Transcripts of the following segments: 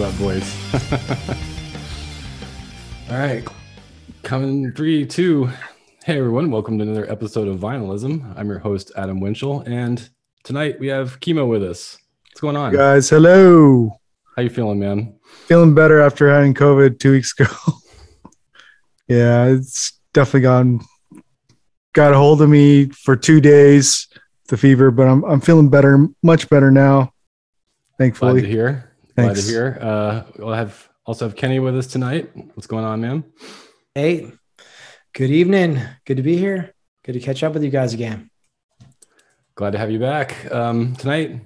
Yeah. That voice. All right. Coming three, two. Hey everyone, welcome to another episode of Vinylism. I'm your host, Adam Winchell, and tonight we have Chemo with us. What's going on? Guys, hello. How you feeling, man? Feeling better after having COVID two weeks ago. yeah, it's definitely gone got a hold of me for two days, the fever, but I'm I'm feeling better, much better now. Thankfully. Glad to hear. Glad to hear. Uh, we'll have also have Kenny with us tonight. What's going on, man? Hey, good evening. Good to be here. Good to catch up with you guys again. Glad to have you back. Um, tonight,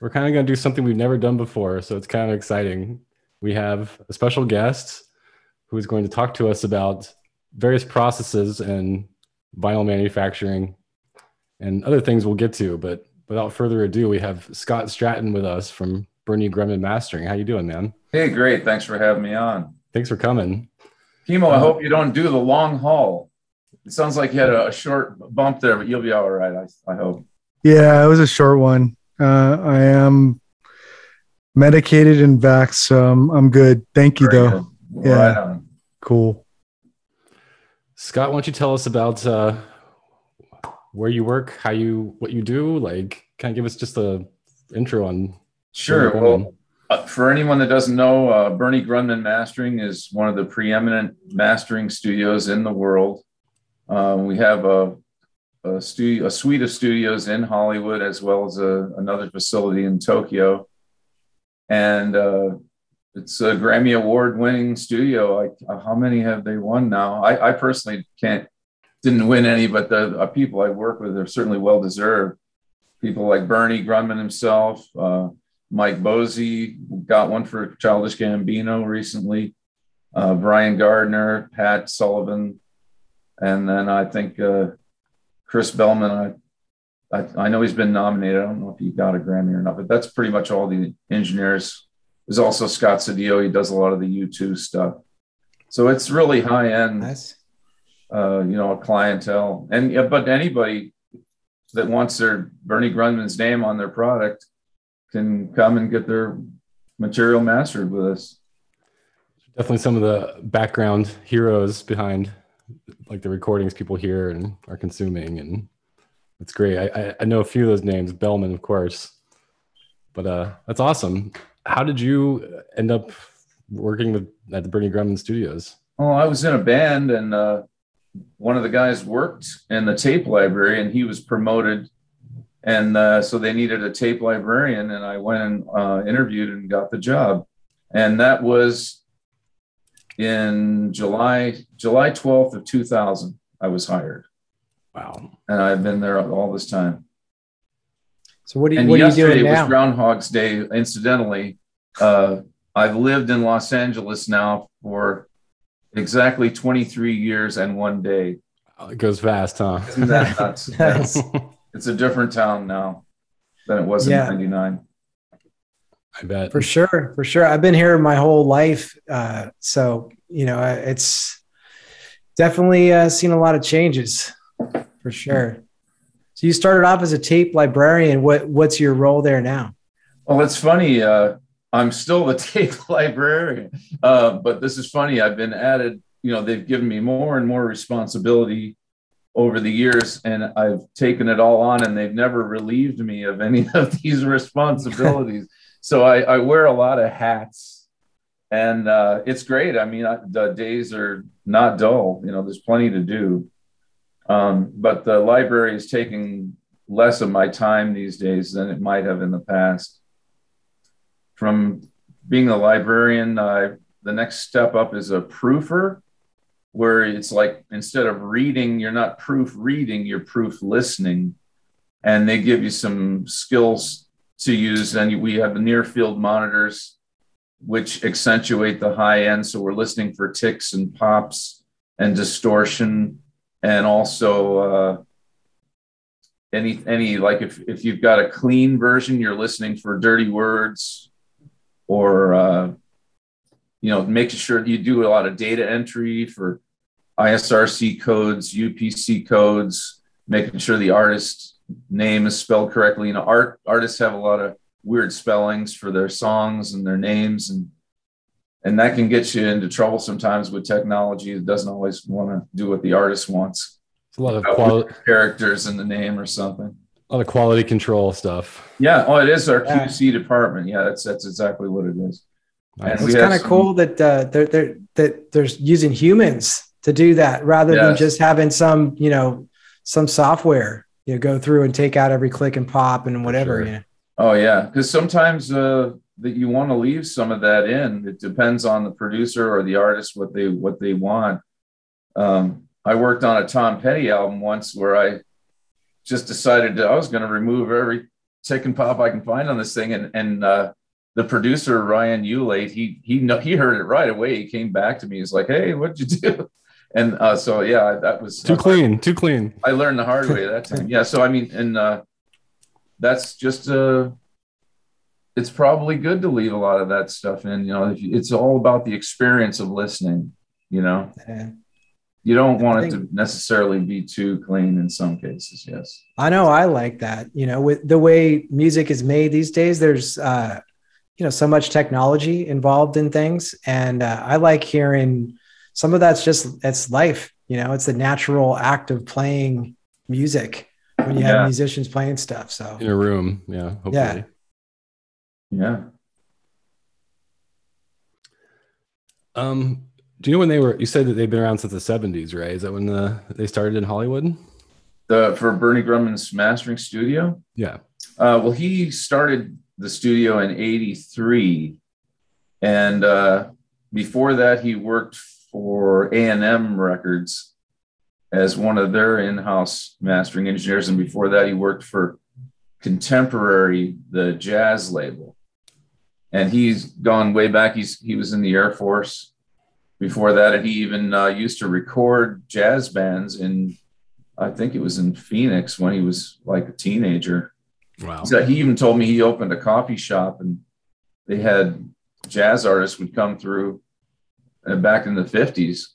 we're kind of going to do something we've never done before, so it's kind of exciting. We have a special guest who is going to talk to us about various processes and vinyl manufacturing and other things we'll get to. But without further ado, we have Scott Stratton with us from Bernie Grundman Mastering. How you doing, man? Hey, great. Thanks for having me on. Thanks for coming. Chemo, I hope you don't do the long haul. It sounds like you had a, short bump there, but you'll be all right. I, I hope. Yeah, it was a short one. Uh, I am medicated and vaxxed, so I'm, I'm good. Thank you, Very though. Yeah, right cool. Scott, why don't you tell us about uh, where you work, how you, what you do? Like, kind of give us just a intro on. Sure. Well, uh, for anyone that doesn't know, uh, Bernie Grundman Mastering is one of the preeminent mastering studios in the world. Um, we have a, a, studio, a suite of studios in Hollywood, as well as a, another facility in Tokyo. And uh, it's a Grammy Award winning studio. Like, uh, how many have they won now? I, I personally can't, didn't win any, but the uh, people I work with are certainly well deserved. People like Bernie Grundman himself, uh, Mike Bozzi got one for Childish Gambino recently, uh, Brian Gardner, Pat Sullivan, and then I think uh, Chris Bellman. I, I, I know he's been nominated. I don't know if he got a Grammy or not, but that's pretty much all the engineers there's also Scott Sedillo. He does a lot of the U2 stuff. So it's really high end, nice. uh, you know, clientele. And yeah, but anybody that wants their Bernie Grundman's name on their product can come and get their material mastered with us. Definitely some of the background heroes behind like the recordings people hear and are consuming. And it's great. I, I know a few of those names, Bellman, of course, but uh, that's awesome how did you end up working with at the Bernie Grundman Studios? Oh, I was in a band, and uh, one of the guys worked in the tape library, and he was promoted, and uh, so they needed a tape librarian, and I went and uh, interviewed and got the job, and that was in July July twelfth of two thousand. I was hired. Wow! And I've been there all this time. So what, do you, and what are you doing now? was Groundhog's Day. Incidentally, uh, I've lived in Los Angeles now for exactly 23 years and one day. It goes fast, huh? Isn't that nuts? it's a different town now than it was yeah. in 99. I bet. For sure. For sure. I've been here my whole life. Uh, so, you know, it's definitely uh, seen a lot of changes for sure. So you started off as a tape librarian. What what's your role there now? Well, it's funny. Uh, I'm still the tape librarian, uh, but this is funny. I've been added. You know, they've given me more and more responsibility over the years, and I've taken it all on, and they've never relieved me of any of these responsibilities. so I, I, wear a lot of hats, and uh, it's great. I mean, I, the days are not dull. You know, there's plenty to do. Um, but the library is taking less of my time these days than it might have in the past. From being a librarian, uh, the next step up is a proofer, where it's like instead of reading, you're not proof reading, you're proof listening. And they give you some skills to use. And we have the near field monitors, which accentuate the high end. So we're listening for ticks and pops and distortion and also uh, any any like if if you've got a clean version, you're listening for dirty words, or uh, you know making sure you do a lot of data entry for ISRC codes, UPC codes, making sure the artist name is spelled correctly. You know, art artists have a lot of weird spellings for their songs and their names and and that can get you into trouble sometimes with technology that doesn't always want to do what the artist wants. It's a lot of uh, quality characters in the name or something. A lot of quality control stuff. Yeah. Oh, it is our Yeah. QC department. Yeah, that's that's exactly what it is. Nice. It's we kind of some- cool that uh, they're, they're that they're using humans to do that rather than just having some you know some software you know go through and take out every click and pop and whatever. sure. You know? Oh yeah, because sometimes uh, that you want to leave some of that in. It depends on the producer or the artist what they what they want. Um, I worked on a Tom Petty album once where I just decided that I was going to remove every tick and pop I can find on this thing, and and uh, the producer Ryan Ulyate he he know, he heard it right away. He came back to me. He's like, "Hey, what'd you do?" And uh, so yeah, that was Too clean. Too clean. I learned the hard way that time. Yeah. So I mean, and uh, that's just uh, it's probably good to leave a lot of that stuff in. You know, if you, it's all about the experience of listening. You know, Yeah. you don't want I it to necessarily be too clean in some cases. Yes. I know I like that. You know, with the way music is made these days, there's uh, you know so much technology involved in things, and uh, I like hearing some of that's just it's life. You know, it's the natural act of playing music when you have musicians playing stuff. So In a room. Yeah. Hopefully. Yeah. Yeah. Um, do you know when they were? You said that they've been around since the '70s, right? Is that when the, they started in Hollywood? The for Bernie Grundman's mastering studio. Yeah. Uh, well, he started the studio in '83, and uh, before that, he worked for A and M Records as one of their in-house mastering engineers, and before that, he worked for Contemporary, the jazz label. And he's gone way back. He's he was in the Air Force before that, and he even uh, used to record jazz bands in, I think it was in Phoenix when he was like a teenager. Wow. So he even told me he opened a coffee shop and they had jazz artists would come through uh, back in the 50s.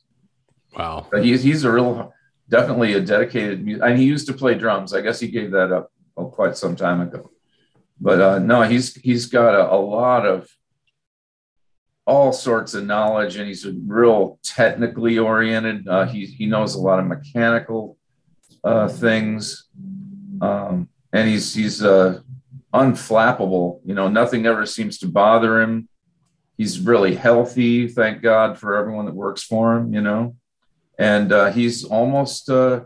Wow. But he's, he's a real, definitely a dedicated, and he used to play drums. I guess he gave that up oh, quite some time ago. But uh, no, he's he's got a, a lot of all sorts of knowledge, and he's a real technically oriented. Uh, he he knows a lot of mechanical uh, things, um, and he's he's uh, unflappable. You know, nothing ever seems to bother him. He's really healthy. Thank God for everyone that works for him. You know, and uh, he's almost. Uh,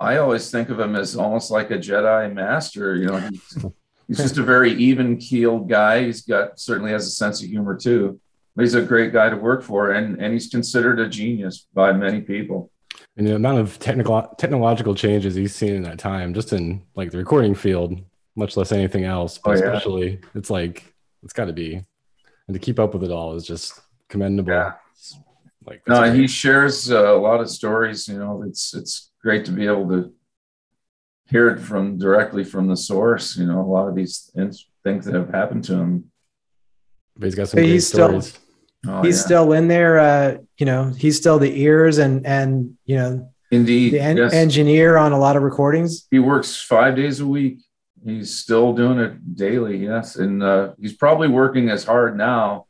I always think of him as almost like a Jedi master. You know, he's, he's just a very even keeled guy. He's got certainly has a sense of humor too. He's a great guy to work for, and and he's considered a genius by many people. And the amount of technical technological changes he's seen in that time, just in like the recording field, much less anything else. But Oh, yeah. especially, it's like it's got to be, and to keep up with it all is just commendable. Yeah. Like No, that's and he shares uh, a lot of stories. You know, it's it's great to be able to hear it from directly from the source. You know, a lot of these things that have happened to him. but he's got some But great he's still- stories. Oh, he's yeah. still in there. Uh, you know, he's still the ears and and you know indeed the en- yes. engineer on a lot of recordings. he works five days a week. He's still doing it daily. Yes, and uh, he's probably working as hard now,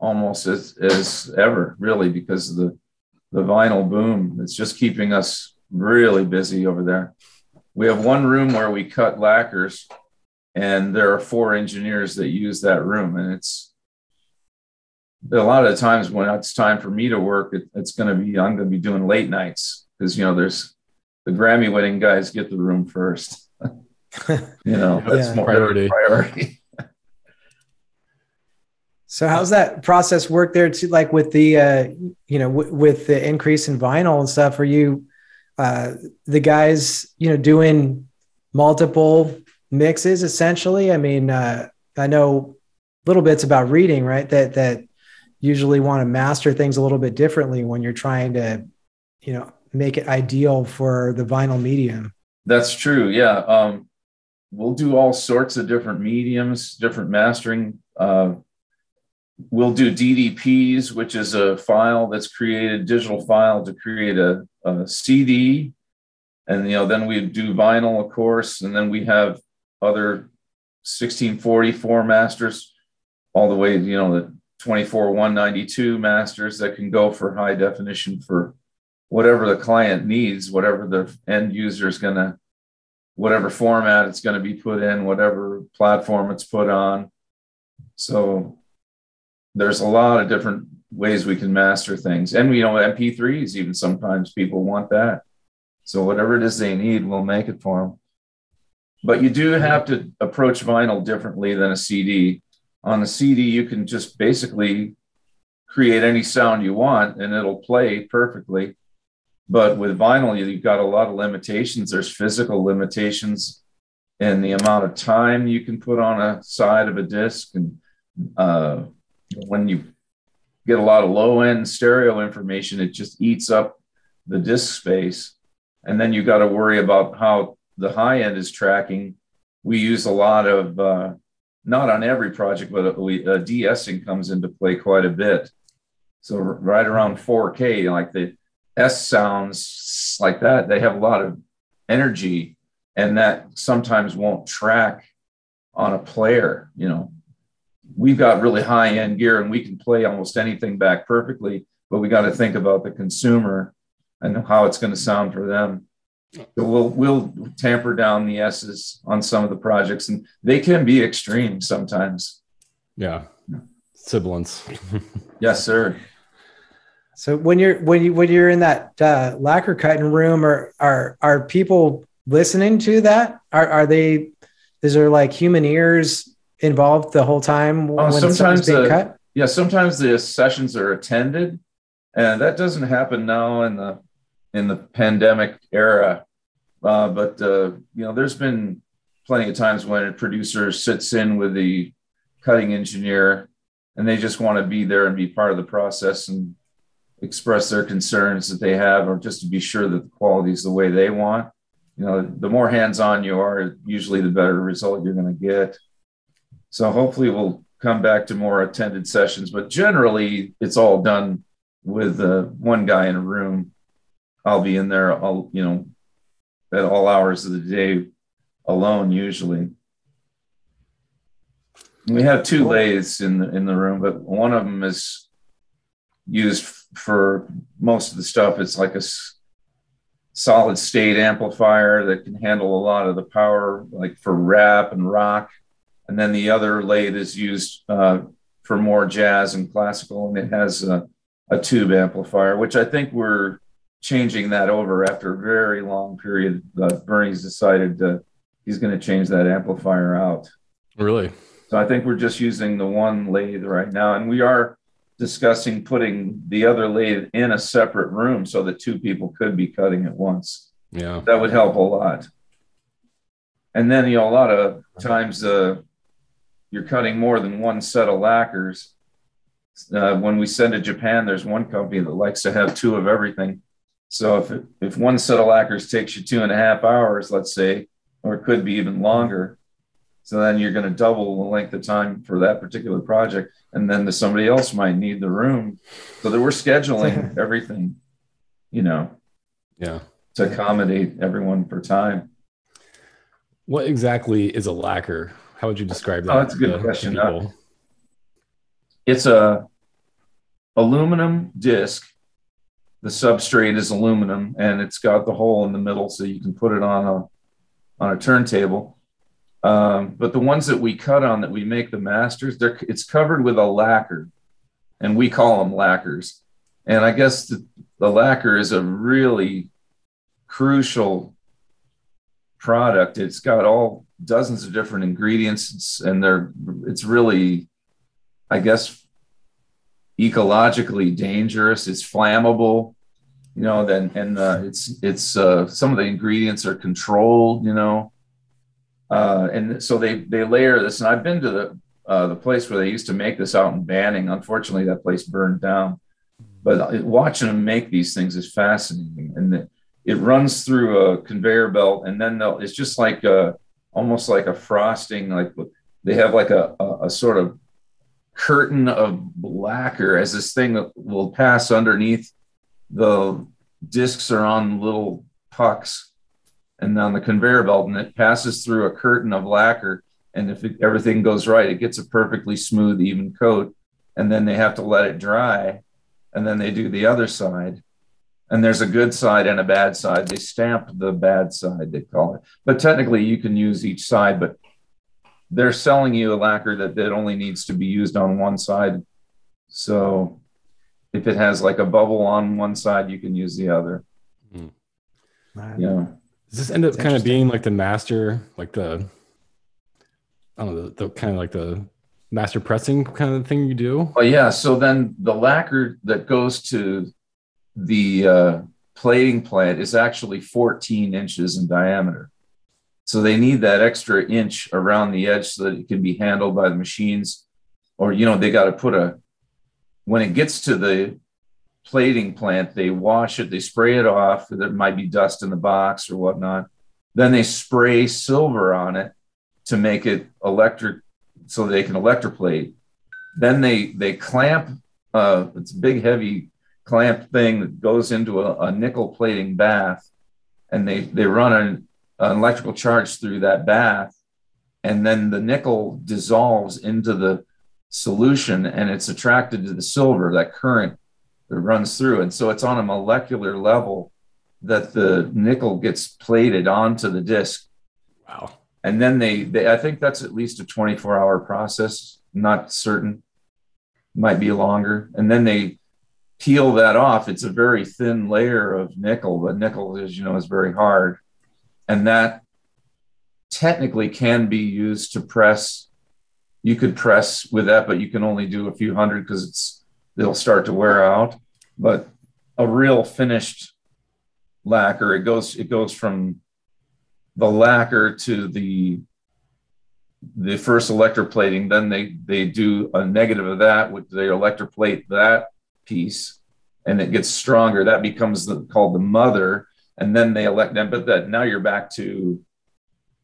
almost as as ever, really, because of the the vinyl boom. It's just keeping us really busy over there. We have one room where we cut lacquers, and there are four engineers that use that room, and it's a lot of the times when it's time for me to work, it, it's going to be I'm going to be doing late nights because you know there's the Grammy winning guys get the room first. you know, that's Yeah. more Priority. priority. So how's that process work there too? Like with the, uh, you know, w- with the increase in vinyl and stuff, are you, uh, the guys, you know, doing multiple mixes essentially? I mean, uh, I know little bits about reading, right? That, that usually want to master things a little bit differently when you're trying to, you know, make it ideal for the vinyl medium. That's true. Yeah. Um, we'll do all sorts of different mediums, different mastering. Uh, we'll do DDPs, which is a file that's created, digital file to create a, a CD. And, you know, then we do vinyl, of course, and then we have other 1644 masters, all the way, you know, the 24 192 masters that can go for high definition for whatever the client needs, whatever the end user is going to, whatever format it's going to be put in, whatever platform it's put on. So there's a lot of different ways we can master things. And, you know, MP3s, even sometimes people want that. So whatever it is they need, we'll make it for them. But you do have to approach vinyl differently than a CD. On a CD, you can just basically create any sound you want and it'll play perfectly. But with vinyl, you've got a lot of limitations. There's physical limitations in the amount of time you can put on a side of a disc. And uh, when you get a lot of low end stereo information, it just eats up the disk space. And then you got to worry about how the high end is tracking. We use a lot of, uh, not on every project, but we, uh, de-essing comes into play quite a bit. So right around 4K, like the S sounds like that, they have a lot of energy and that sometimes won't track on a player, you know. We've got really high end gear and we can play almost anything back perfectly, but we got to think about the consumer and how it's going to sound for them. So we'll we'll tamper down the S's on some of the projects, and they can be extreme sometimes. Yeah, sibilance. yes, sir. So when you're when you when you're in that uh, lacquer cutting room, or are are people listening to that? Are are they? Is there like human ears involved the whole time Uh, when sometimes being the- cut? Yeah, sometimes the sessions are attended, and that doesn't happen now in the in the pandemic era. Uh, but uh, you know, there's been plenty of times when a producer sits in with the cutting engineer, and they just want to be there and be part of the process and express their concerns that they have, or just to be sure that the quality is the way they want. You know, the more hands-on you are, usually the better result you're going to get. So hopefully we'll come back to more attended sessions, but generally it's all done with uh, one guy in a room. I'll be in there, all you know, at all hours of the day, alone usually. We have two lathes in the in the room, but one of them is used for most of the stuff. It's like a solid state amplifier that can handle a lot of the power, like for rap and rock and then the other lathe is used uh, for more jazz and classical, and it has a, a tube amplifier, which I think we're changing that over after a very long period. Uh, Bernie's decided uh, he's going to change that amplifier out. really? So I think we're just using the one lathe right now, and we are discussing putting the other lathe in a separate room so that two people could be cutting at once Yeah. that would help a lot. And then, you know, a lot of times uh, you're cutting more than one set of lacquers. Uh, when we send to Japan, there's one company that likes to have two of everything. So if it, if one set of lacquers takes you two and a half hours, let's say, or it could be even longer, so then you're going to double the length of time for that particular project, and then the, somebody else might need the room. So that we're scheduling everything, you know, Yeah. to accommodate everyone for time. What exactly is a lacquer? How would you describe that? Oh, that's a good to- to question. people? It's a aluminum disc. The substrate is aluminum, and it's got the hole in the middle, so you can put it on a on a turntable. Um, but the ones that we cut on that we make the masters, they're it's covered with a lacquer, and we call them lacquers. And I guess the, the lacquer is a really crucial product. It's got all dozens of different ingredients, and they're it's really, I guess, ecologically dangerous. It's flammable, you know. Then and uh, it's it's uh, some of the ingredients are controlled, you know. Uh, and so they they layer this, and I've been to the uh, the place where they used to make this out in Banning. Unfortunately, that place burned down. But watching them make these things is fascinating, and it, it runs through a conveyor belt, and then they'll, it's just like a, almost like a frosting. Like they have like a, a, a sort of curtain of lacquer as this thing will pass underneath the discs are on little pucks and on the conveyor belt and it passes through a curtain of lacquer And if it, everything goes right, it gets a perfectly smooth, even coat. And then they have to let it dry. And then they do the other side. And there's a good side and a bad side. They stamp the bad side, they call it. But technically, you can use each side. But they're selling you a lacquer that, that only needs to be used on one side. So if it has like a bubble on one side, you can use the other. Mm. Yeah. Does this end up kind of being like the master, like the, I don't know, the, the kind of like the master pressing kind of thing you do? Oh yeah. So then the lacquer that goes to the uh, plating plant is actually 14 inches in diameter. So they need that extra inch around the edge so that it can be handled by the machines. Or, you know, they got to put a, when it gets to the plating plant, they wash it, they spray it off. There might be dust in the box or whatnot. Then they spray silver on it to make it electric so they can electroplate. Then they they clamp uh, it's a big heavy clamp thing that goes into a, a nickel plating bath and they they run an, Uh, an electrical charge through that bath and then the nickel dissolves into the solution and it's attracted to the silver that current that runs through and so it's on a molecular level that the nickel gets plated onto the disc. Wow. And then they, they i think that's at least a 24 hour process not certain. Might be longer. And then they peel that off. It's a very thin layer of nickel but nickel as you know is very hard and that technically can be used to press you could press with that, but you can only do a few hundred because it's they'll start to wear out. But a real finished lacquer, it goes it goes from the lacquer to the the first electroplating. Then they they do a negative of that, which they electroplate that piece, and it gets stronger. That becomes the, called the mother, and then they elect them. But that now you're back to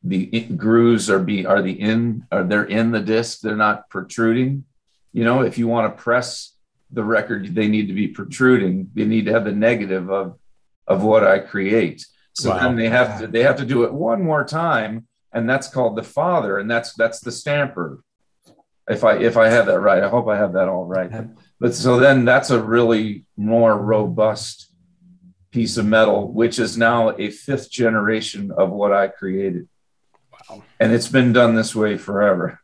the grooves are be are the in are they're in the disc. They're not protruding. You know if you want to press the record they need to be protruding. They need to have the negative of of what i create. So wow. then they have to they have to do it one more time and that's called the father and that's that's the stamper. If i if i have that right. I hope i have that all right. But so then that's a really more robust piece of metal which is now a fifth generation of what i created and it's been done this way forever.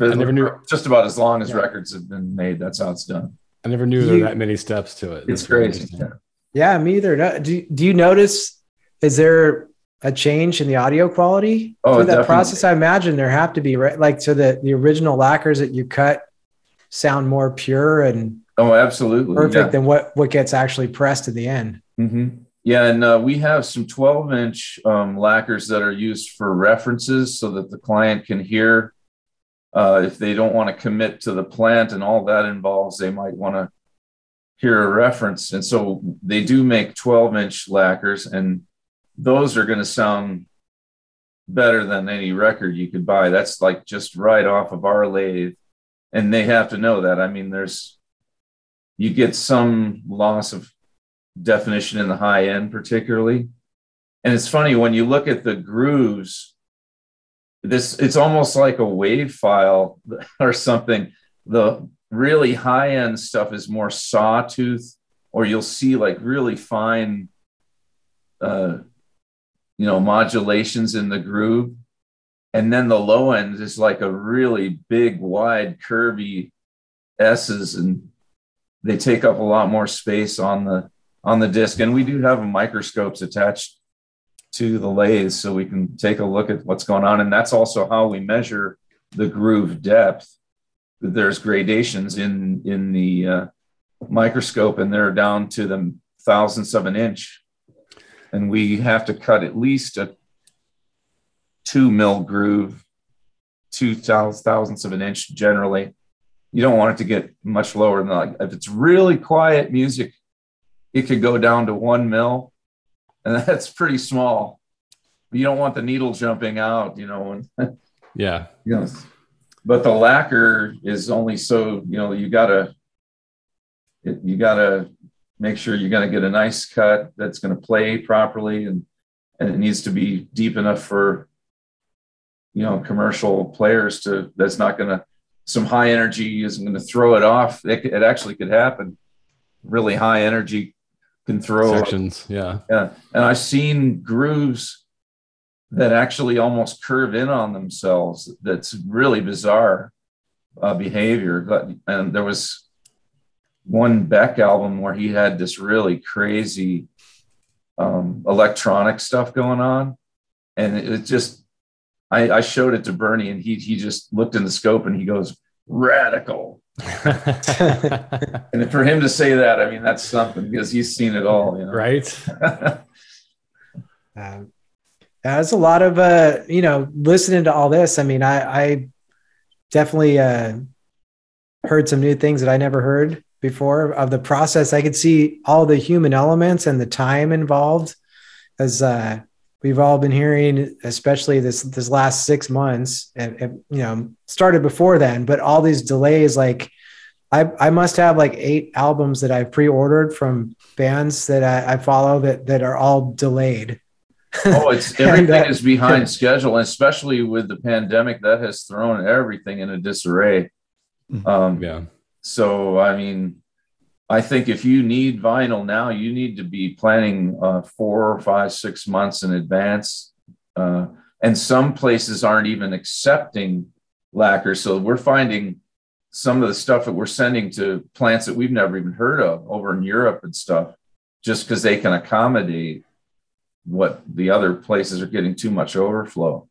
I never knew just about as long as yeah. records have been made. That's how it's done. I never knew there were that many steps to it. It's crazy. Yeah. yeah, me either. No, do Do you notice? Is there a change in the audio quality oh, through that definitely. process? I imagine there have to be right, like so that the original lacquers that you cut sound more pure and oh, absolutely perfect yeah. than what what gets actually pressed at the end. Mm-hmm. Yeah, and uh, we have some 12 inch um, lacquers that are used for references so that the client can hear uh, if they don't want to commit to the plant and all that involves, they might want to hear a reference. And so they do make 12 inch lacquers, and those are going to sound better than any record you could buy. That's like just right off of our lathe. And they have to know that. I mean, there's, you get some loss of definition in the high end, particularly. And it's funny when you look at the grooves, this it's almost like a wave file or something. The really high end stuff is more sawtooth, or you'll see like really fine, uh, you know, modulations in the groove. And then the low end is like a really big, wide, curvy S's, and they take up a lot more space on the on the disc. And we do have microscopes attached to the lathe so we can take a look at what's going on. And that's also how we measure the groove depth. There's gradations in, in the uh, microscope, and they're down to the thousandths of an inch. And we have to cut at least a two mil groove, two thousandths of an inch generally. You don't want it to get much lower than that. If it's really quiet music, it could go down to one mil, and that's pretty small. You don't want the needle jumping out, you know. yeah. You know, but the lacquer is only so you know you gotta you gotta make sure you're gonna get a nice cut that's gonna play properly and and it needs to be deep enough for you know commercial players to that's not to some high energy isn't going to throw it off. It, it actually could happen. Really high energy can throw sections. Yeah. Yeah. And I've seen grooves that actually almost curve in on themselves. That's really bizarre uh, behavior. But, and there was one Beck album where he had this really crazy um, electronic stuff going on. And it, it just, I, I showed it to Bernie and he, he just looked in the scope and he goes, radical. and for him to say that, I mean, that's something because he's seen it all, you know? right. um, there's a lot of uh, you know, listening to all this. I mean, I, I definitely uh, heard some new things that I never heard before of the process. I could see all the human elements and the time involved, as uh, we've all been hearing, especially this this last six months. And, and you know, started before then, but all these delays, like. I, I must have like eight albums that I've pre-ordered from bands that I, I follow that that are all delayed oh, it's everything and, uh, is behind schedule, especially with the pandemic that has thrown everything in a disarray. Mm-hmm. Um, yeah. So, I mean, I think if you need vinyl now, you need to be planning uh, six months in advance. Uh, and some places aren't even accepting lacquer. So we're finding some of the stuff that we're sending to plants that we've never even heard of over in Europe and stuff, just because they can accommodate what the other places are getting too much overflow.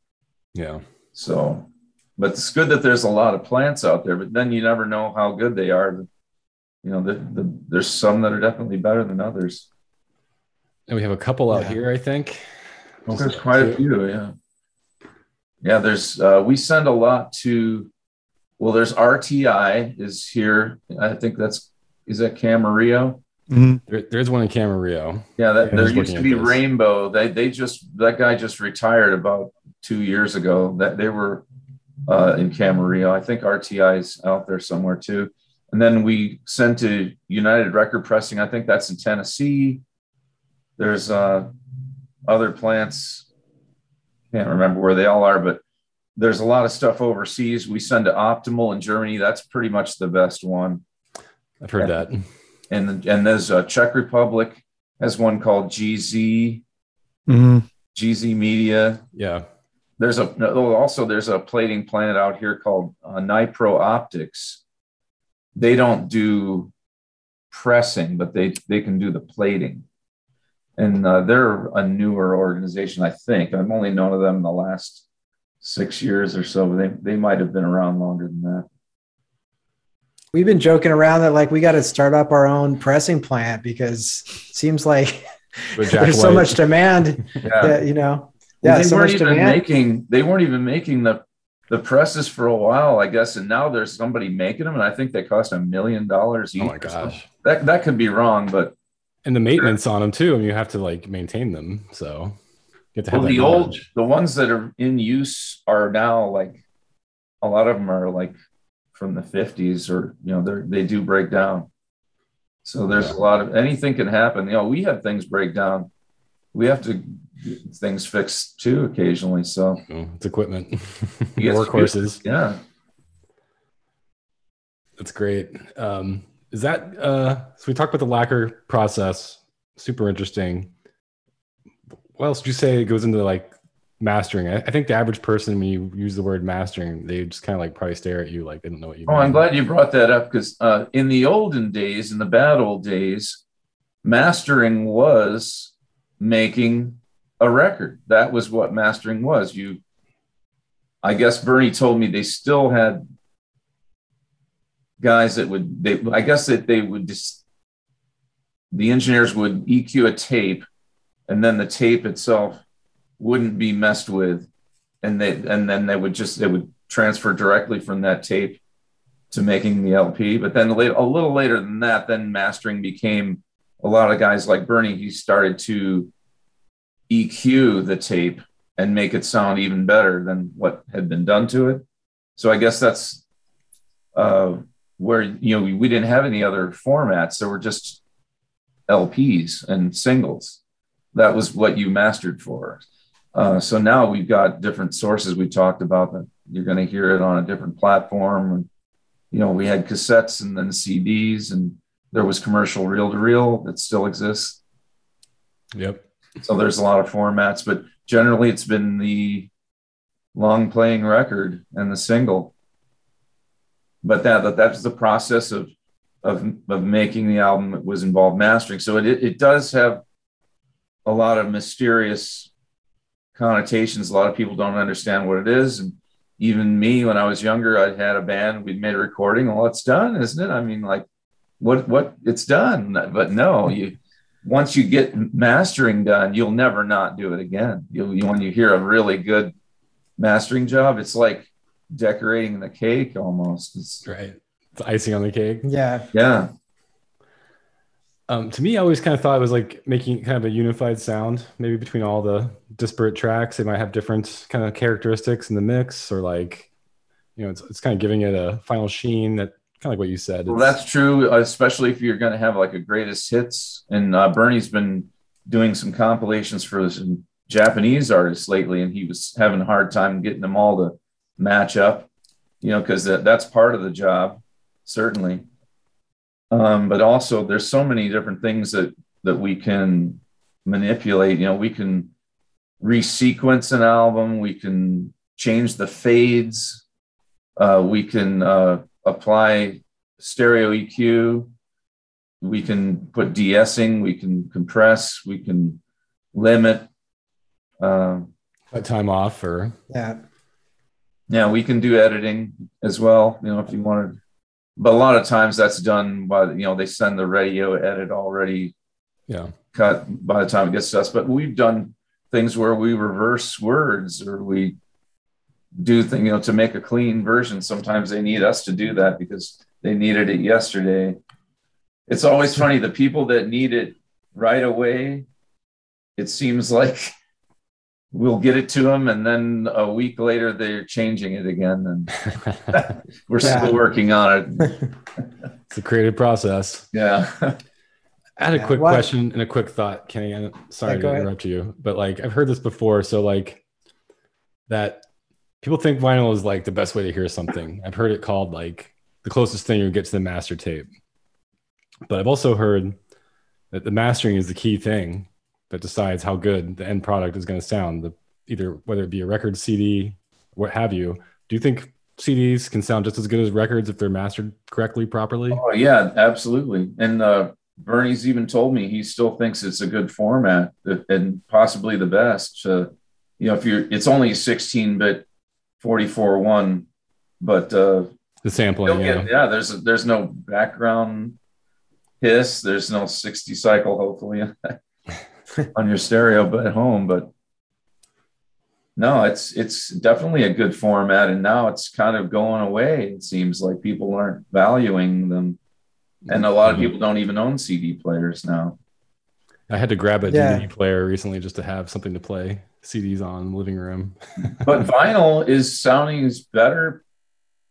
Yeah. So, but it's good that there's a lot of plants out there, but then you never know how good they are. You know, the, the, there's some that are definitely better than others. And we have a couple out yeah. here, I think. Well, there's quite a few, yeah. Yeah, there's uh, we send a lot to well, there's RTI is here. I think that's is that Camarillo. Mm-hmm. There, there's one in Camarillo. Yeah, that, there used to be Rainbow. They they just that guy just retired about two years ago. That they were uh, in Camarillo. I think RTI is out there somewhere too. And then we sent to United Record Pressing. I think that's in Tennessee. There's uh, other plants. Can't remember where they all are, but there's a lot of stuff overseas. We send to Optimal in Germany. That's pretty much the best one. I've heard that and and there's a Czech Republic has one called GZ, mm-hmm. GZ Media. Yeah. There's a also there's a plating plant out here called uh, Nipro Optics. They don't do pressing, but they they can do the plating, and uh, they're a newer organization. I think I've only known of them in the last six years or so. But they they might have been around longer than that we've been joking around that like we got to start up our own pressing plant because it seems like there's White. so much demand yeah. that you know yeah well, they so weren't even demand. making they weren't even making the the presses for a while i guess and now there's somebody making them and i think they cost a million dollars each oh my gosh that that could be wrong but and the maintenance sure. on them too I mean, you have to like maintain them so you have to have well, the knowledge. old the ones that are in use are now like a lot of them are like from the 50s or you know they they do break down so there's yeah. a lot of anything can happen you know we have things break down we have to get things fixed too occasionally so oh, it's equipment workhorses yeah that's great um is that uh so we talked about the lacquer process super interesting what else did you say it goes into like mastering. I, I, think the average person, when you use the word mastering, they just kind of like probably stare at you like they don't know what you. Oh, mean. I'm glad you brought that up because uh, in the olden days, in the bad old days, mastering was making a record. That was what mastering was. You, I guess Bernie told me they still had guys that would they. I guess that they would just the engineers would EQ a tape, and then the tape itself wouldn't be messed with and they and then they would just they would transfer directly from that tape to making the LP. But then a little later than that, then mastering became a lot of guys like Bernie. He started to EQ the tape and make it sound even better than what had been done to it. So I guess that's uh, where you know we, we didn't have any other formats. There were just LPs and singles. That was what you mastered for. Uh, so now we've got different sources we talked about that you're going to hear it on a different platform. And, you know, we had cassettes and then CDs, and there was commercial reel to reel that still exists. Yep. So there's a lot of formats, but generally it's been the long playing record and the single. But that, that that's the process of of of making the album it was involved mastering. So it it does have a lot of mysterious connotations. A lot of people don't understand what it is. And even me, when I was younger, I had a band, we'd made a recording. Well, it's done, isn't it? I mean, like what what it's done. But no, you once you get mastering done, you'll never not do it again. You, you when you hear a really good mastering job, it's like decorating the cake almost. It's right. It's icing on the cake. Yeah. Yeah. Um, to me, I always kind of thought it was like making kind of a unified sound, maybe between all the disparate tracks. They might have different kind of characteristics in the mix, or like, you know, it's, it's kind of giving it a final sheen that kind of like what you said. Well, that's true, especially if you're going to have like a greatest hits. And uh, Bernie's been doing some compilations for some Japanese artists lately, and he was having a hard time getting them all to match up, you know, because that, that's part of the job, certainly. Um, but also, there's so many different things that that we can manipulate. You know, we can resequence an album, we can change the fades, uh, we can uh, apply stereo EQ, we can put de-essing, we can compress, we can limit. Uh, Cut time off or Yeah. yeah, we can do editing as well. You know, if you wanted, but a lot of times that's done by you know they send the radio edit already yeah. cut by the time it gets to us. But we've done things where we reverse words or we do things you know to make a clean version. Sometimes they need us to do that because they needed it yesterday. It's always funny the people that need it right away. It seems like we'll get it to them and then a week later they're changing it again and we're Yeah. still working on it it's a creative process. yeah I had a Yeah, quick what- question and a quick thought, Kenny. I'm sorry Yeah, to go ahead. interrupt you, but like I've heard this before. So like that people think vinyl is like the best way to hear something. I've heard it called like the closest thing you get to the master tape. But I've also heard that the mastering is the key thing that decides how good the end product is going to sound. The either whether it be a record, CD, what have you. Do you think CDs can sound just as good as records if they're mastered correctly, properly? oh yeah absolutely and uh bernie's even told me he still thinks it's a good format and possibly the best uh, you know if you're it's only 16 bit 44 1 but uh The sampling, You'll yeah. get- yeah, there's there's no background hiss. There's no 60 cycle, hopefully, on your stereo, but at home. But no, it's it's definitely a good format, and now it's kind of going away. It seems like people aren't valuing them, and a lot of Mhm. people don't even own CD players now. I had to grab a Yeah. DVD player recently just to have something to play CDs on in the living room. but vinyl is sounding better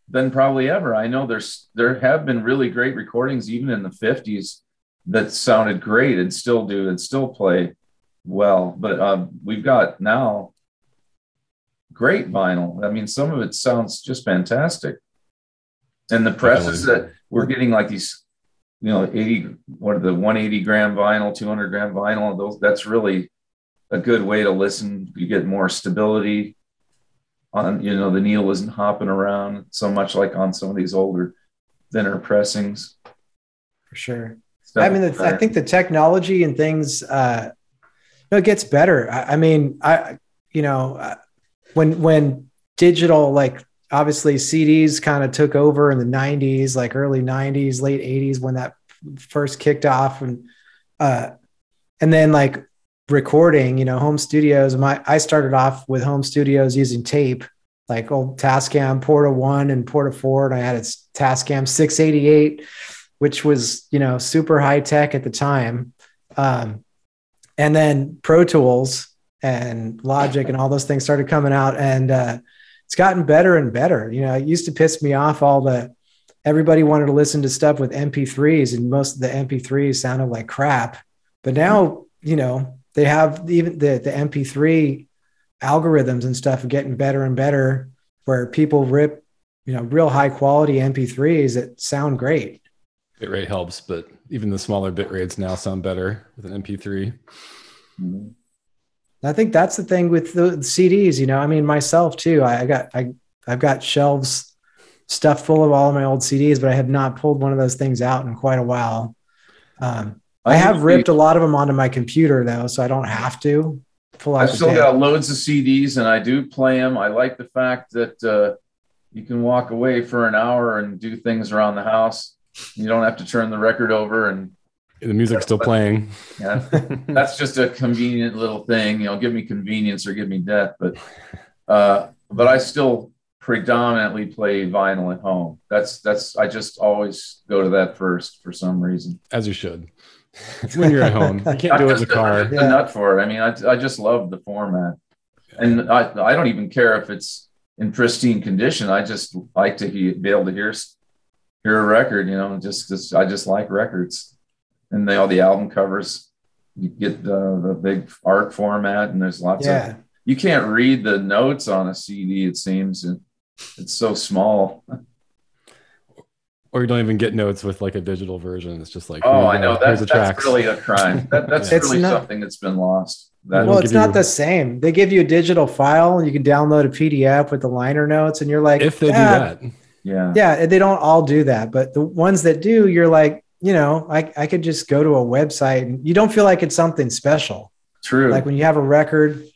than probably ever. I know there's there have been really great recordings even in the 50s that sounded great and still do and still play well. But um, we've got now great vinyl. I mean, some of it sounds just fantastic. And the presses that we're getting like these, you know, 80 what are the 180 gram vinyl, 200 gram vinyl, those that's really a good way to listen. You get more stability on, you know, the needle isn't hopping around so much like on some of these older, thinner pressings. For sure. It's I mean, the, I think the technology and things, uh, no, it gets better. I, I mean, I, you know, uh, when when digital, like obviously CDs kind of took over in the '90s, like early '90s, late '80s, when that first kicked off, and uh, and then like recording, you know, home studios. My I started off with home studios using tape, like old Tascam Porta One and Porta Four, and I had a Tascam 688 which was you know super high tech at the time um, and then pro tools and logic and all those things started coming out and uh, it's gotten better and better you know it used to piss me off all the everybody wanted to listen to stuff with mp3s and most of the mp3s sounded like crap but now you know they have even the, the mp3 algorithms and stuff getting better and better where people rip, you know, real high quality MP3s that sound great. Bitrate helps, but even the smaller bit rates now sound better with an MP3. Mhm. I think that's the thing with the CDs, you know. I mean, myself too. I, I got I I've got shelves stuffed full of all of my old CDs, but I have not pulled one of those things out in quite a while. Um, I have ripped a lot of them onto my computer though, so I don't have to pull out. I've the still tape. got loads of CDs and I do play them. I like the fact that uh, you can walk away for an hour and do things around the house. You don't have to turn the record over and The music's still playing. yeah, that's just a convenient little thing. You know, give me convenience or give me death. But uh, but I still predominantly play vinyl at home. That's that's I just always go to that first for some reason. As you should. when you're at home, you can't do it in the I'm car. just a nut for it. I mean, I, I just love the format, and I I don't even care if it's in pristine condition. I just like to he, be able to hear hear a record. You know, just, just I just like records, and they all the album covers. You get the, the big art format, and there's lots yeah. of. You can't read the notes on a CD. It seems it, it's so small. Or you don't even get notes with like a digital version. It's just like, Oh, here I know go, that's, here's the that's tracks. really a crime. That, that's Yeah. It's really not- something that's been lost. That, well, it's not you- the same. They give you a digital file and you can download a PDF with the liner notes, and you're like, if they "Ah, do that. yeah. Yeah, they don't all do that, but the ones that do, you're like, you know, I, I could just go to a website and you don't feel like it's something special. True. Like when you have a record,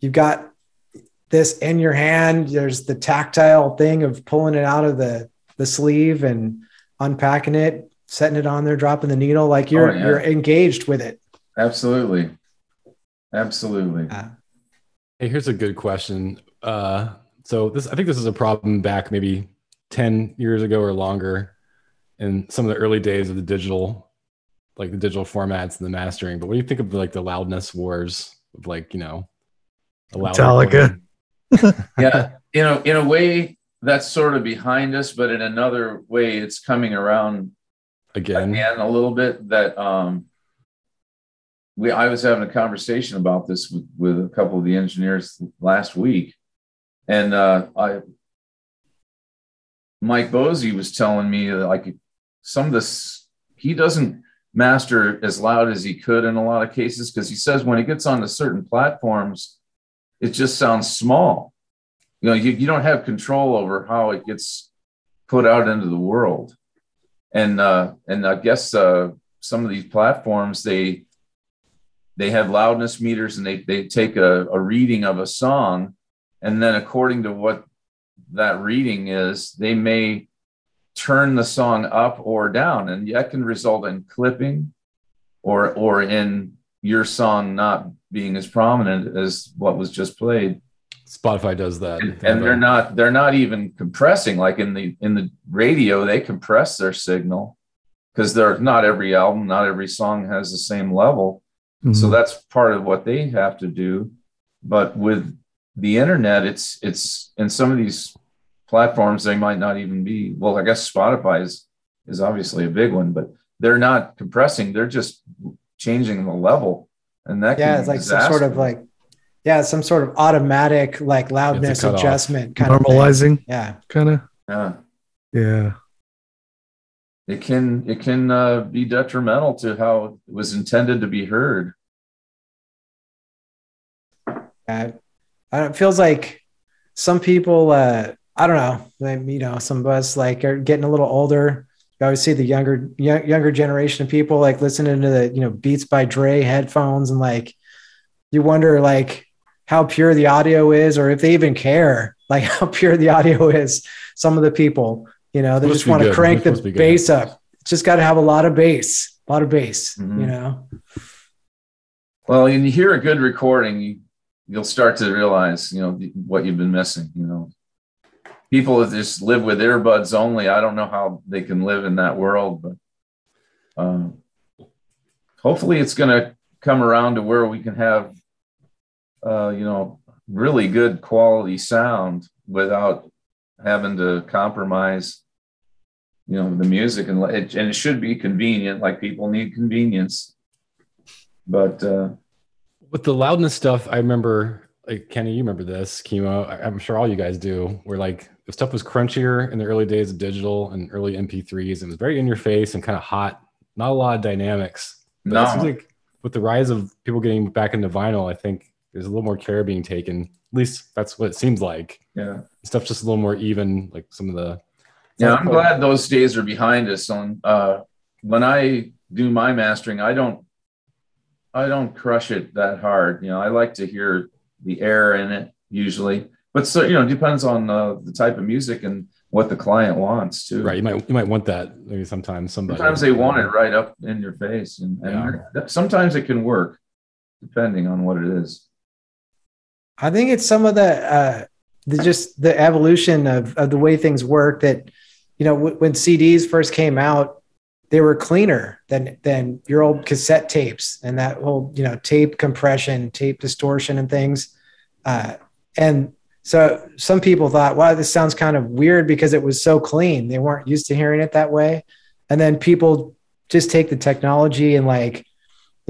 you've got this in your hand, there's the tactile thing of pulling it out of the, the sleeve and unpacking it, setting it on there, dropping the needle. Like you're Oh, yeah. you're engaged with it. Absolutely. Absolutely. Uh, Hey, here's a good question. Uh, so this, I think this is a problem back maybe 10 years ago or longer in some of the early days of the digital, like the digital formats and the mastering. But what do you think of like the loudness wars of like, you know, a loud Metallica. yeah. You know, in a way, that's sort of behind us, but in another way, it's coming around again. again a little bit. That um, we I was having a conversation about this with, with a couple of the engineers last week, and uh, I Mike Bozzi was telling me that like some of this he doesn't master as loud as he could in a lot of cases because he says when he gets onto certain platforms, it just sounds small. You know, you, you don't have control over how it gets put out into the world. And uh, and I guess uh, some of these platforms they they have loudness meters and they they take a, a reading of a song, and then according to what that reading is, they may turn the song up or down, and that can result in clipping, or or in your song not being as prominent as what was just played. Spotify does that. And, and they're not they're not even compressing like in the in the radio they compress their signal because they're not every album, not every song has the same level. So Mhm. that's part of what they have to do. But with the internet, it's it's in some of these platforms they might not even be. Well, I guess Spotify is is obviously a big one, but they're not compressing. They're just changing the level, and that yeah, can it's be like some sort of like yeah, some sort of automatic like loudness cut off. adjustment kind of thing. normalizing Yeah. kind of. yeah. Yeah. It can it can uh, be detrimental to how it was intended to be heard. Yeah, I- it feels like some people, uh, I don't know, like, you know, some of us like are getting a little older. You always see the younger, young, younger generation of people like listening to the, you know, Beats by Dre headphones, and like you wonder like how pure the audio is, or if they even care, like how pure the audio is. Some of the people, you know, they just want to crank the to bass up. It's just got to have a lot of bass, a lot of bass, Mhm. you know. Well, when you hear a good recording, you, you'll start to realize, you know, what you've been missing. You know, people that just live with earbuds only. I don't know how they can live in that world, but um, hopefully, it's going to come around to where we can have, uh, you know, really good quality sound without having to compromise. You know the music and it, and it should be convenient. Like people need convenience, but uh, with the loudness stuff, I remember like Kenny, you remember this chemo? I'm sure all you guys do. Where like the stuff was crunchier in the early days of digital and early MP3s. It was very in your face and kind of hot. Not a lot of dynamics. But No. it seems like with the rise of people getting back into vinyl, I think there's a little more care being taken. At least that's what it seems like. Yeah. Stuff's just a little more even. Like some of the Yeah, I'm glad those days are behind us. On uh, when I do my mastering, I don't, I don't crush it that hard. You know, I like to hear the air in it usually, but so you know, it depends on uh, the type of music and what the client wants too. right. You might you might want that maybe sometimes. Somebody Sometimes they want it right up in your face, and, and sometimes it can work, depending on what it is. I think it's some of the, uh, the just the evolution of, of the way things work that, you know, w- when CDs first came out, they were cleaner than, than your old cassette tapes and that whole, you know, tape compression, tape distortion and things. Uh, and so some people thought, wow, this sounds kind of weird because it was so clean. They weren't used to hearing it that way. And then people just take the technology and like,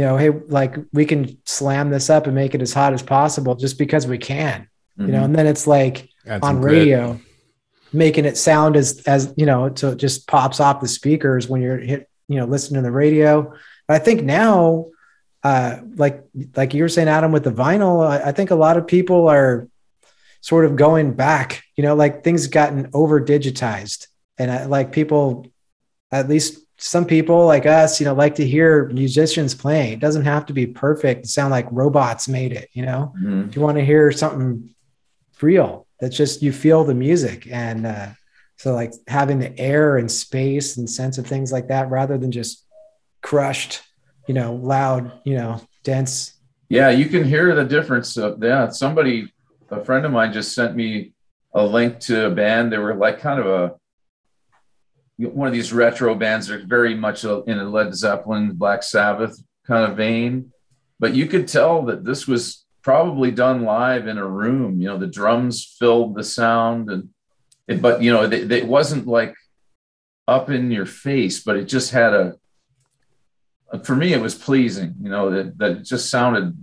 you know, hey, like we can slam this up and make it as hot as possible just because we can, you know, and then it's like Add on grit. radio, making it sound as, as, you know, so it just pops off the speakers when you're hit, you know, listening to the radio. But I think now, uh, like, like you were saying, Adam, with the vinyl, I, I think a lot of people are sort of going back, you know, like things gotten over digitized and I, like people, at least some people like us, you know, like to hear musicians playing. It doesn't have to be perfect. Sound like robots made it, you know. Mhm. If you want to hear something real, that's just you feel the music, and uh, so like having the air and space and sense of things like that, rather than just crushed, you know, loud, you know, dense. Yeah, you can hear the difference. Of, yeah, somebody, a friend of mine, just sent me a link to a band. They were like kind of a one of these retro bands. They're very much in a Led Zeppelin, Black Sabbath kind of vein, but you could tell that this was probably done live in a room. You know, the drums filled the sound, and it, but you know, they, they- it wasn't like up in your face, but it just had a for me it was pleasing you know that, that it just sounded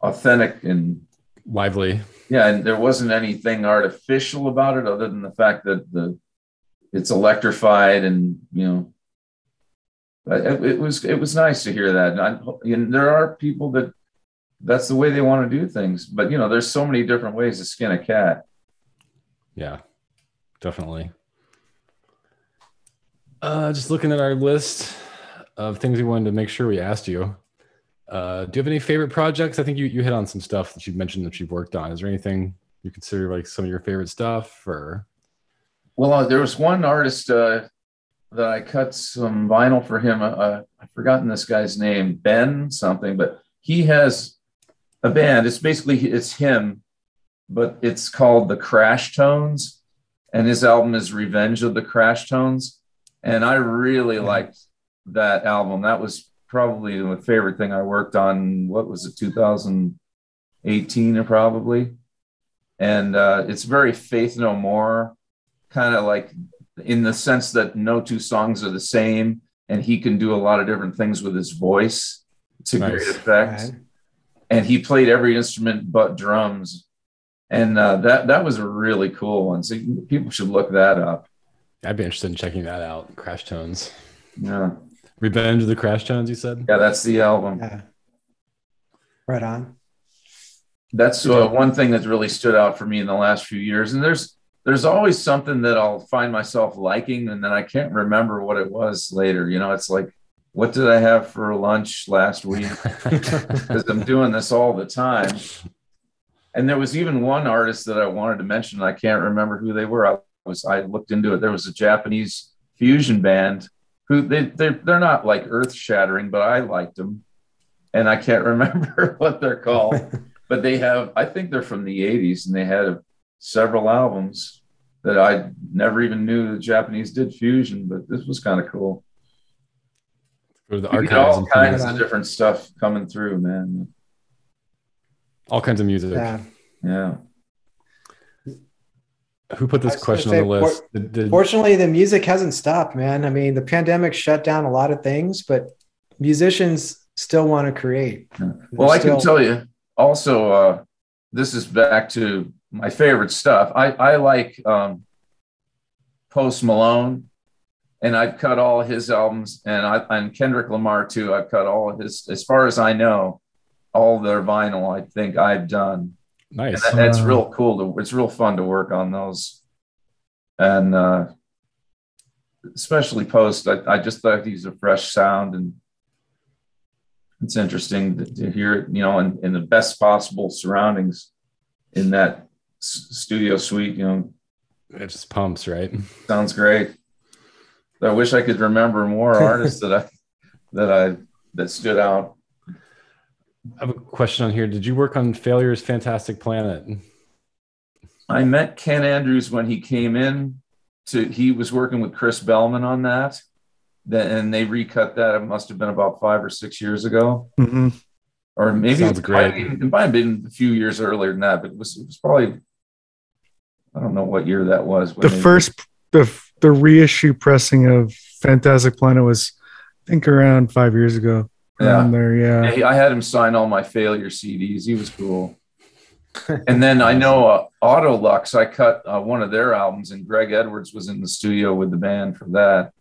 authentic and lively. yeah and there wasn't anything artificial about it other than the fact that the it's electrified and you know it, it was it was nice to hear that and, I, and there are people that that's the way they want to do things but you know there's so many different ways to skin a cat Yeah, definitely. Uh, just looking at our list of things we wanted to make sure we asked you. Uh, do you have any favorite projects? I think you, you hit on some stuff that you mentioned that you've worked on. Is there anything you consider like some of your favorite stuff or? Well, uh, there was one artist uh, that I cut some vinyl for him. Uh, I've forgotten this guy's name, Ben something, but he has a band. It's basically it's him, but it's called the Crash Tones, and his album is Revenge of the Crash Tones, and I really liked that album. That was probably my favorite thing I worked on. What was it, 2018 or probably? And uh, it's very Faith No More kind of like in the sense that no two songs are the same and he can do a lot of different things with his voice to Nice. great effect Right. and he played every instrument but drums and uh, that that was a really cool one so you- people should look that up I'd be interested in checking that out. Crash Tones. yeah Revenge of the Crash Tones, you said? yeah that's the album Yeah. Right on. that's uh, one thing that's really stood out for me in the last few years and there's there's always something that i'll find myself liking and then i can't remember what it was later. You know it's like what did i have for lunch last week? Because i'm doing this all the time. And there was even one artist that i wanted to mention. I can't remember who they were. I was i looked into it. There was a japanese fusion band who they they're, they're not like earth shattering but i liked them. And i can't remember what they're called but they have i think they're from the 80s and they had several albums that i never even knew the japanese did fusion but this was kind of cool Go the You get archives all kinds of different stuff coming through man all kinds of music. Yeah. yeah Who put this question gonna on the say, list? Did, did- Fortunately, the music hasn't stopped, man. I mean, the pandemic shut down a lot of things, but musicians still want to create. well i can tell you also uh this is back to my favorite stuff. I I like um, Post Malone, and I've cut all his albums, and I and Kendrick Lamar too. I've cut all of his, as far as I know, all their vinyl. I think I've done. Nice. And that- that's real cool. To, it's real fun to work on those, and uh, especially Post. I, I just thought he's a fresh sound, and it's interesting to, to hear it. You know, in, in the best possible surroundings in that studio suite. You know, It just pumps, right? Sounds great. I wish I could remember more artists that I that I that stood out. I have a question on here. Did you work on Failure's Fantastic Planet? I met Ken Andrews when he came in to he was working with Chris Bellman on that. Then and they recut that. It must have been about five or six years ago. Mhm. Or maybe Sounds it might, great. have- it might have been a few years earlier than that, but it was it was probably I don't know what year that was. The they- first the the reissue pressing of Fantastic Planet was, I think, around five years ago. Yeah. There, yeah. Yeah, I had him sign all my failure CDs. He was cool. and then I know uh, Autolux, I cut uh, one of their albums, and Greg Edwards was in the studio with the band for that.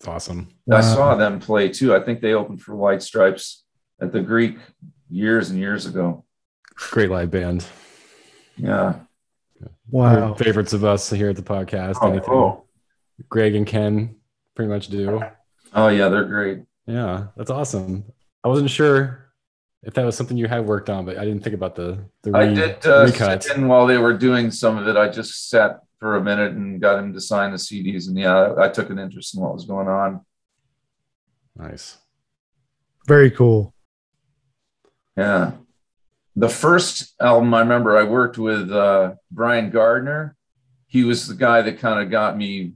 It's awesome. I Wow. saw them play too. I think they opened for White Stripes at the Greek years and years ago. Great live band. Yeah. Wow. Favorites of us here at the podcast. Oh, Anything cool. Greg and Ken pretty much do. Oh, yeah, they're great. Yeah, that's awesome. I wasn't sure if that was something you had worked on, but I didn't think about the the I did uh, recut. sit in while they were doing some of it. I just sat for a minute and got him to sign the CDs, and yeah, I, I took an interest in what was going on. Nice. Very cool. Yeah. The first album I remember I worked with uh, Brian Gardner. He was the guy that kind of got me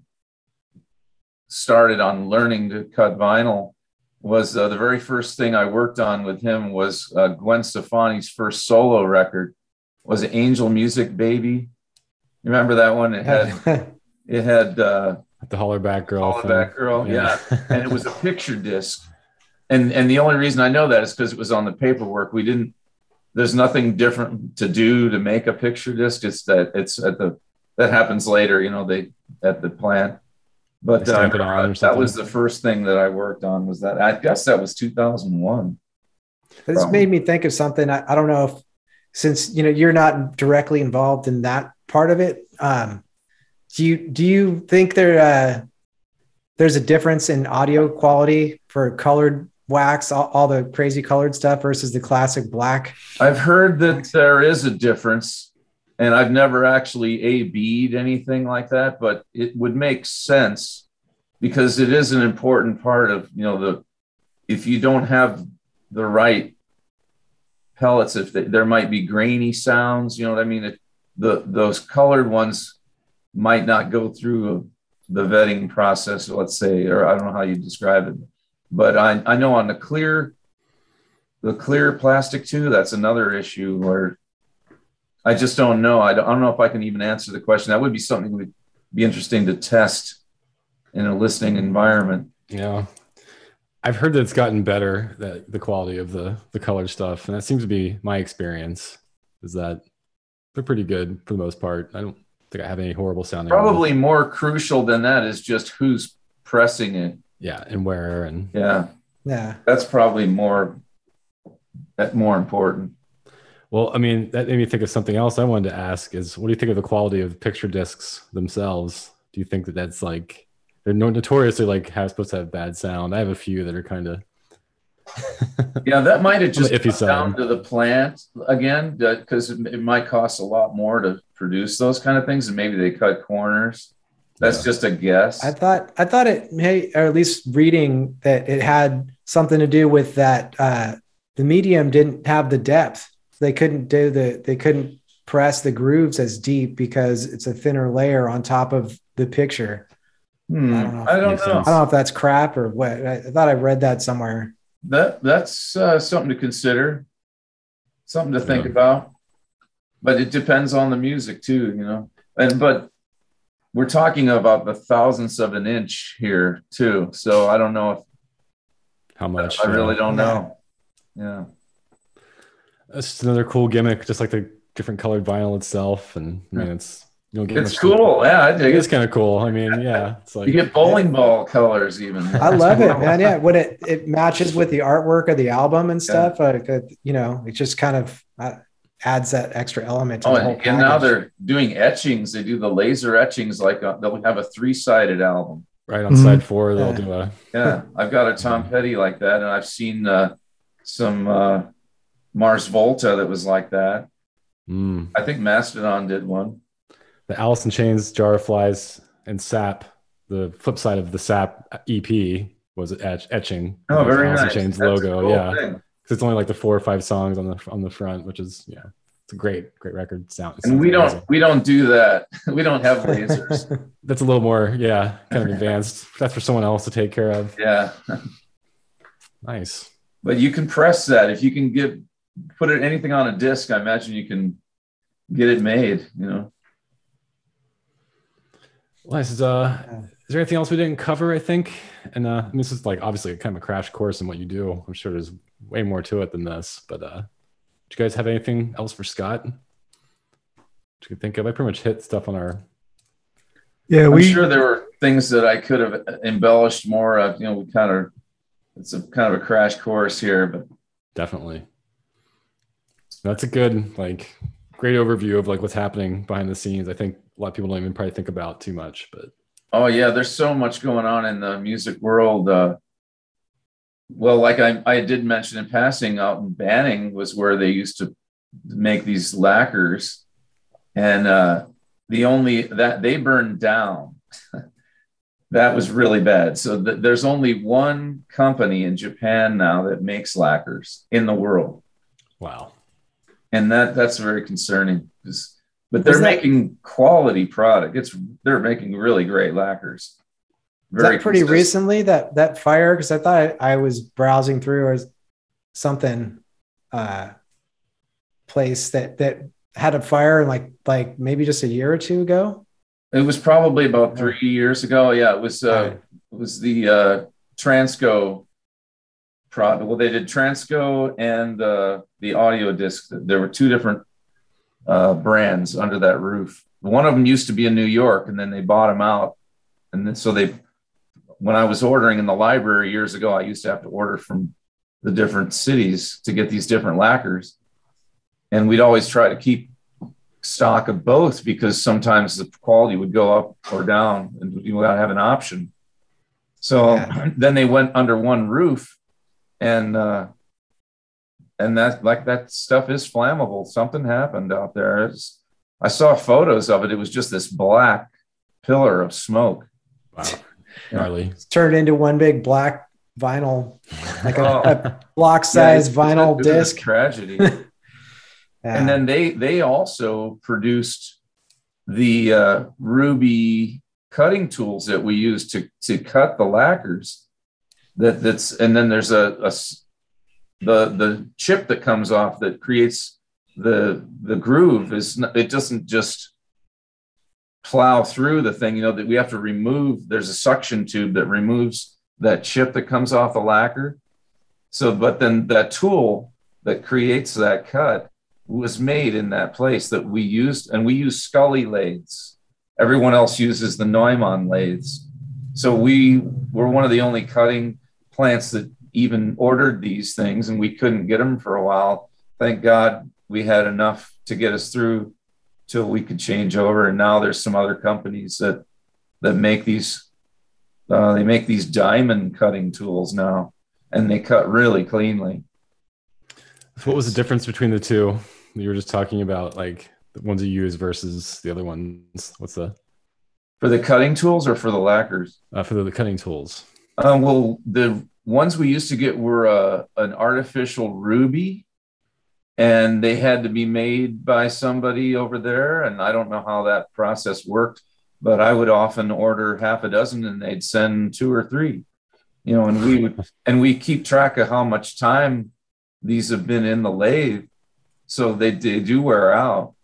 started on learning to cut vinyl. Was uh, the very first thing I worked on with him was uh, Gwen Stefani's first solo record. Was Angel Music Baby? You remember that one? It had it had uh, The Hollaback Girl. thing. Hollaback Girl, yeah and it was a picture disc. And and the only reason I know that is because it was on the paperwork. We didn't. There's nothing different to do to make a picture disc. It's that it's at the that happens later. You know, they at the plant. But uh, it on that was the first thing that I worked on. Was that I guess that was 2001. This Problem. made me think of something. I, I don't know if, since you know you're not directly involved in that part of it, um, do you do you think there uh, there's a difference in audio quality for colored wax, all, all the crazy colored stuff versus the classic black? I've heard that there is a difference, and I've never actually A B'd anything like that, but it would make sense because it is an important part of, you know, the if you don't have the right pellets, if they, there might be grainy sounds, you know what I mean? The those colored ones might not go through the vetting process, let's say, or I don't know how you describe it, but I, I know on the clear the clear plastic too that's another issue where i just don't know I don't, I don't know if i can even answer the question that would be something that would be interesting to test in a listening environment Yeah. I've heard that it's gotten better, that the quality of the the color stuff. And that seems to be my experience, is that they're pretty good for the most part. I don't think I have any horrible sounding. probably more crucial than that is just who's pressing it Yeah, and where and yeah Yeah, that's probably more that more important well, I mean, that made me think of something else I wanted to ask is what do you think of the quality of picture discs themselves? Do you think that that's like they're no- notoriously like have supposed to have bad sound? I have a few that are kind of yeah that might have just iffy come side. down to the plant again because it, it might cost a lot more to produce those kind of things and maybe they cut corners that's Yeah. just a guess I thought I thought it may, or at least reading that it had something to do with that uh, the medium didn't have the depth. They couldn't do the they couldn't press the grooves as deep because it's a thinner layer on top of the picture. Hmm, I don't know I don't know. I don't know if that's crap or what. I, I thought I read that somewhere. That that's uh, something to consider, something to think Yeah. about. But it depends on the music too, you know. And but we're talking about the thousandths of an inch here too, so I don't know if how much. I really don't know. Yeah, That's just another cool gimmick, just like the different colored vinyl itself, and I mean it's you don't get It's much- cool. Yeah, I dig It is kind of cool. I mean, yeah, it's like You get bowling ball colors even. I love it, man. Yeah, when it it matches with the artwork of the album and stuff, uh, it- you know, it just kind of uh, adds that extra element to Oh, the whole and, and now they're doing etchings. They do the laser etchings. Like uh, they'll have a three-sided album. right on Mhm. side four, they'll Yeah. do a Yeah, I've got a Tom Petty like that, and I've seen uh, some uh, Mars Volta that was like that. mm, I think Mastodon did one. the Alice in Chains, Jar of Flies, and Sap. The flip side of the Sap EP was etch, etching. Oh, with very Alice in nice. Chains That's a logo. cool yeah, thing. 'Cause it's only like the four or five songs on the on the front, which is yeah, it's a great great record sound. And sounds we don't amazing. we don't do that. We don't have lasers. That's a little more yeah, kind of advanced. That's for someone else to take care of. yeah, Nice. but you can press that if you can get put it anything on a disc. I imagine you can get it made. You know. Well, this is uh Yeah. Is there anything else we didn't cover, I think? And uh and this is like obviously kind of a crash course in what you do. I'm sure there's way more to it than this, but uh do you guys have anything else for Scott? That you can think of? I pretty much hit stuff on our Yeah, I'm we sure there were things that I could have embellished more. Of. You know, we kind of it's a kind of a crash course here, but definitely. That's a good like great overview of like what's happening behind the scenes. I think a lot of people don't even probably think about too much, but Oh yeah, there's so much going on in the music world. Uh, well, like I, I did mention in passing, out in Banning was where they used to make these lacquers, and uh, the only that they burned down. that was really bad. So th- there's only one company in Japan now that makes lacquers in the world, wow. and that that's very concerning. 'cause- But they're that- making quality product. It's they're making really great lacquers. Is that pretty consistent. recently that that fire? Because I thought I, I was browsing through or something uh place that that had a fire like like maybe just a year or two ago. It was probably about three years ago. Yeah, it was. Uh, Right. It was the uh, Transco product. Well, they did Transco and uh, the audio disc. There were two different uh, brands under that roof. One of them used to be in New York, and then they bought them out. And then so they, when I was ordering in the library years ago, I used to have to order from the different cities to get these different lacquers, and we'd always try to keep stock of both because sometimes the quality would go up or down and you gotta have an option. So Yeah. then they went under one roof and uh and that like that stuff is flammable. Something happened out there. It's, I saw photos of it. It was just this black pillar of smoke. Wow. Gnarly. It's turned into one big black vinyl, like a, Oh. a block Yeah, size it's- vinyl it was a disc. tragedy. Yeah. and then they they also produced the uh, ruby cutting tools that we use to to cut the lacquers that that's and then there's a, a s- the the chip that comes off that creates the the groove is it doesn't just plow through the thing you know that we have to remove there's a suction tube that removes that chip that comes off the lacquer so but then that tool that creates that cut was made in that place that we used, and we use Scully lathes. Everyone else uses the Neumann lathes. So we were one of the only cutting plants that even ordered these things, and we couldn't get them for a while. Thank God we had enough to get us through till we could change over. And now there's some other companies that that make these. Uh, they make these diamond cutting tools now, and they cut really cleanly. So what was the difference between the two? You were just talking about like the ones you use versus the other ones. What's the For the cutting tools or for the lacquers? uh, for the, the cutting tools? Uh, well, the ones we used to get were uh, an artificial ruby, and they had to be made by somebody over there. And I don't know how that process worked, but I would often order half a dozen, and they'd send two or three. You know, and we would, and we keep track of how much time these have been in the lathe, so they, they do wear out.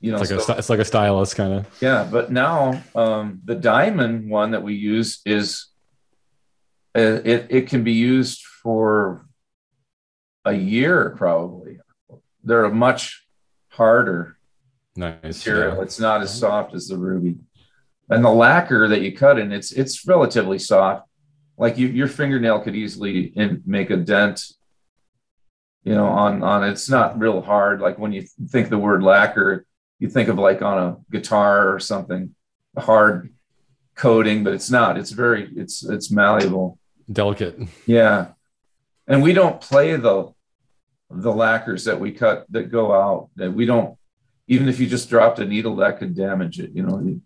You know, It's like a so- sty- it's like a stylus kind of. yeah, but now um, the diamond one that we use is Uh, it it can be used for a year probably. They're a much harder Nice. material. yeah. It's not as soft as the ruby. And the lacquer that you cut in, it's it's relatively soft. Like you, your fingernail could easily in, make a dent. You know, on on it's not real hard. Like when you think the word lacquer, you think of like on a guitar or something, a hard coating, but it's not. It's very it's it's malleable. Delicate. Yeah. And we don't play the the lacquers that we cut that go out. That we don't even if you just dropped a needle that could damage it, you know.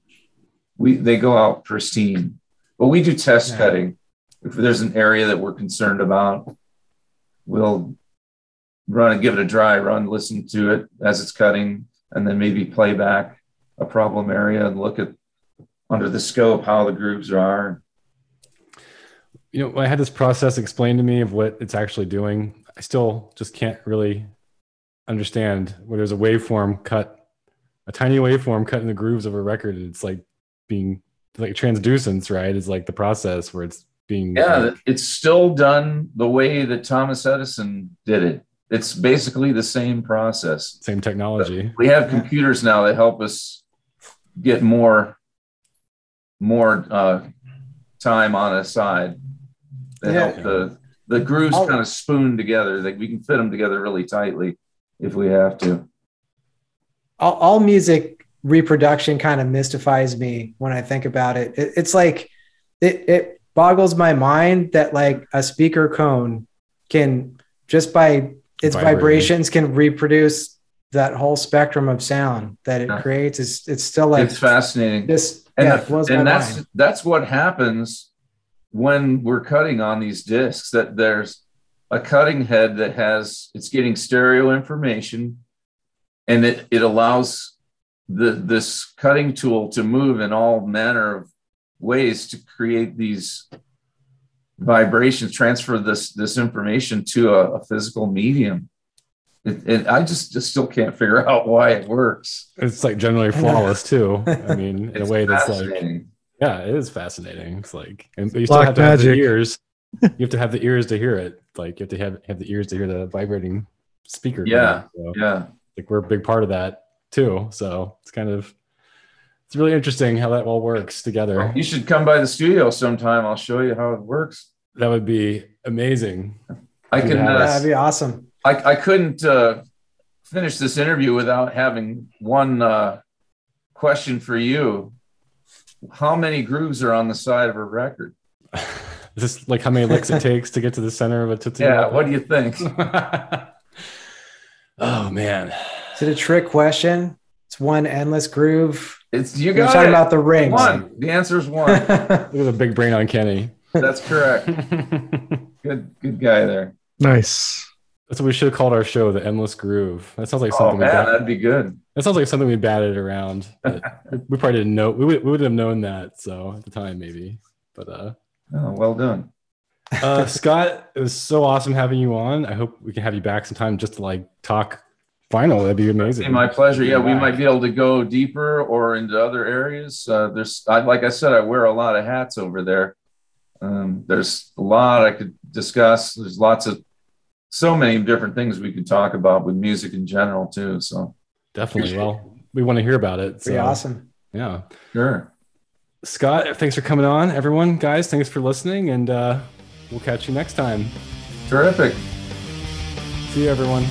We they go out pristine. But we do test Yeah. cutting. If there's an area that we're concerned about, we'll run and give it a dry run, listen to it as it's cutting, and then maybe play back a problem area and look at under the scope how the grooves are. You know, I had this process explained to me of what it's actually doing. I still just can't really understand where there's a waveform cut, a tiny waveform cut in the grooves of a record. and It's like being like transducence, right? Is like the process where it's being Yeah, it's still done the way that Thomas Edison did it. It's basically the same process. same technology. We have computers now that help us get more more uh, time on a side. That Yeah. help the the grooves I'll- kind of spoon together. That we can fit them together really tightly if we have to. all, all music reproduction kind of mystifies me when I think about it. it it's like it, it boggles my mind that like a speaker cone can just by its Vibrating. vibrations can reproduce that whole spectrum of sound that it Yeah. creates. It's it's still like it's fascinating. this. and, yeah, the- and that's mind. that's what happens when we're cutting on these discs that there's a cutting head that has it's getting stereo information and it, it allows the this cutting tool to move in all manner of ways to create these vibrations transfer this this information to a, a physical medium it, it, i just, just still can't figure out why it works It's like generally flawless too. I mean, in a way that's like fascinating. Yeah, it is fascinating. It's like, and you still Black have to have the ears. You have to have the ears to hear it. Like you have to have have the ears to hear the vibrating speaker. Yeah. So, yeah like we're a big part of that too. So it's kind of it's really interesting how that all works together. You should come by the studio sometime. I'll show you how it works. That would be amazing. I can. Yeah. Yeah, Uh, that'd be awesome. I, I couldn't uh, finish this interview without having one uh, question for you. How many grooves are on the side of a record? Is this like how many licks it takes to get to the center of a tootsie Yeah. Roll? What do you think? oh man. Is it a trick question? It's one endless groove. It's you You're got talking it. about the rings. one. The answer is one. Look at the big brain on Kenny. That's correct. Good, good guy there. Nice. That's what we should have called our show, the Endless Groove. That sounds like Oh something we man, bat- that'd be good. That sounds like something we batted around. we probably didn't know. We would we would have known that so at the time maybe. But uh, Oh, well done. uh, Scott, it was so awesome having you on. I hope we can have you back sometime just to like talk final. That'd be amazing. Be my pleasure. Yeah, we might be able to go deeper or into other areas. Uh, there's, I, like I said, I wear a lot of hats over there. Um, there's a lot I could discuss. There's lots of, so many different things we could talk about with music in general too. So Definitely. Well, we want to hear about it. Pretty so, awesome. Yeah. sure. Scott, thanks for coming on. Everyone, guys, thanks for listening, and uh, we'll catch you next time. Terrific. See you, everyone.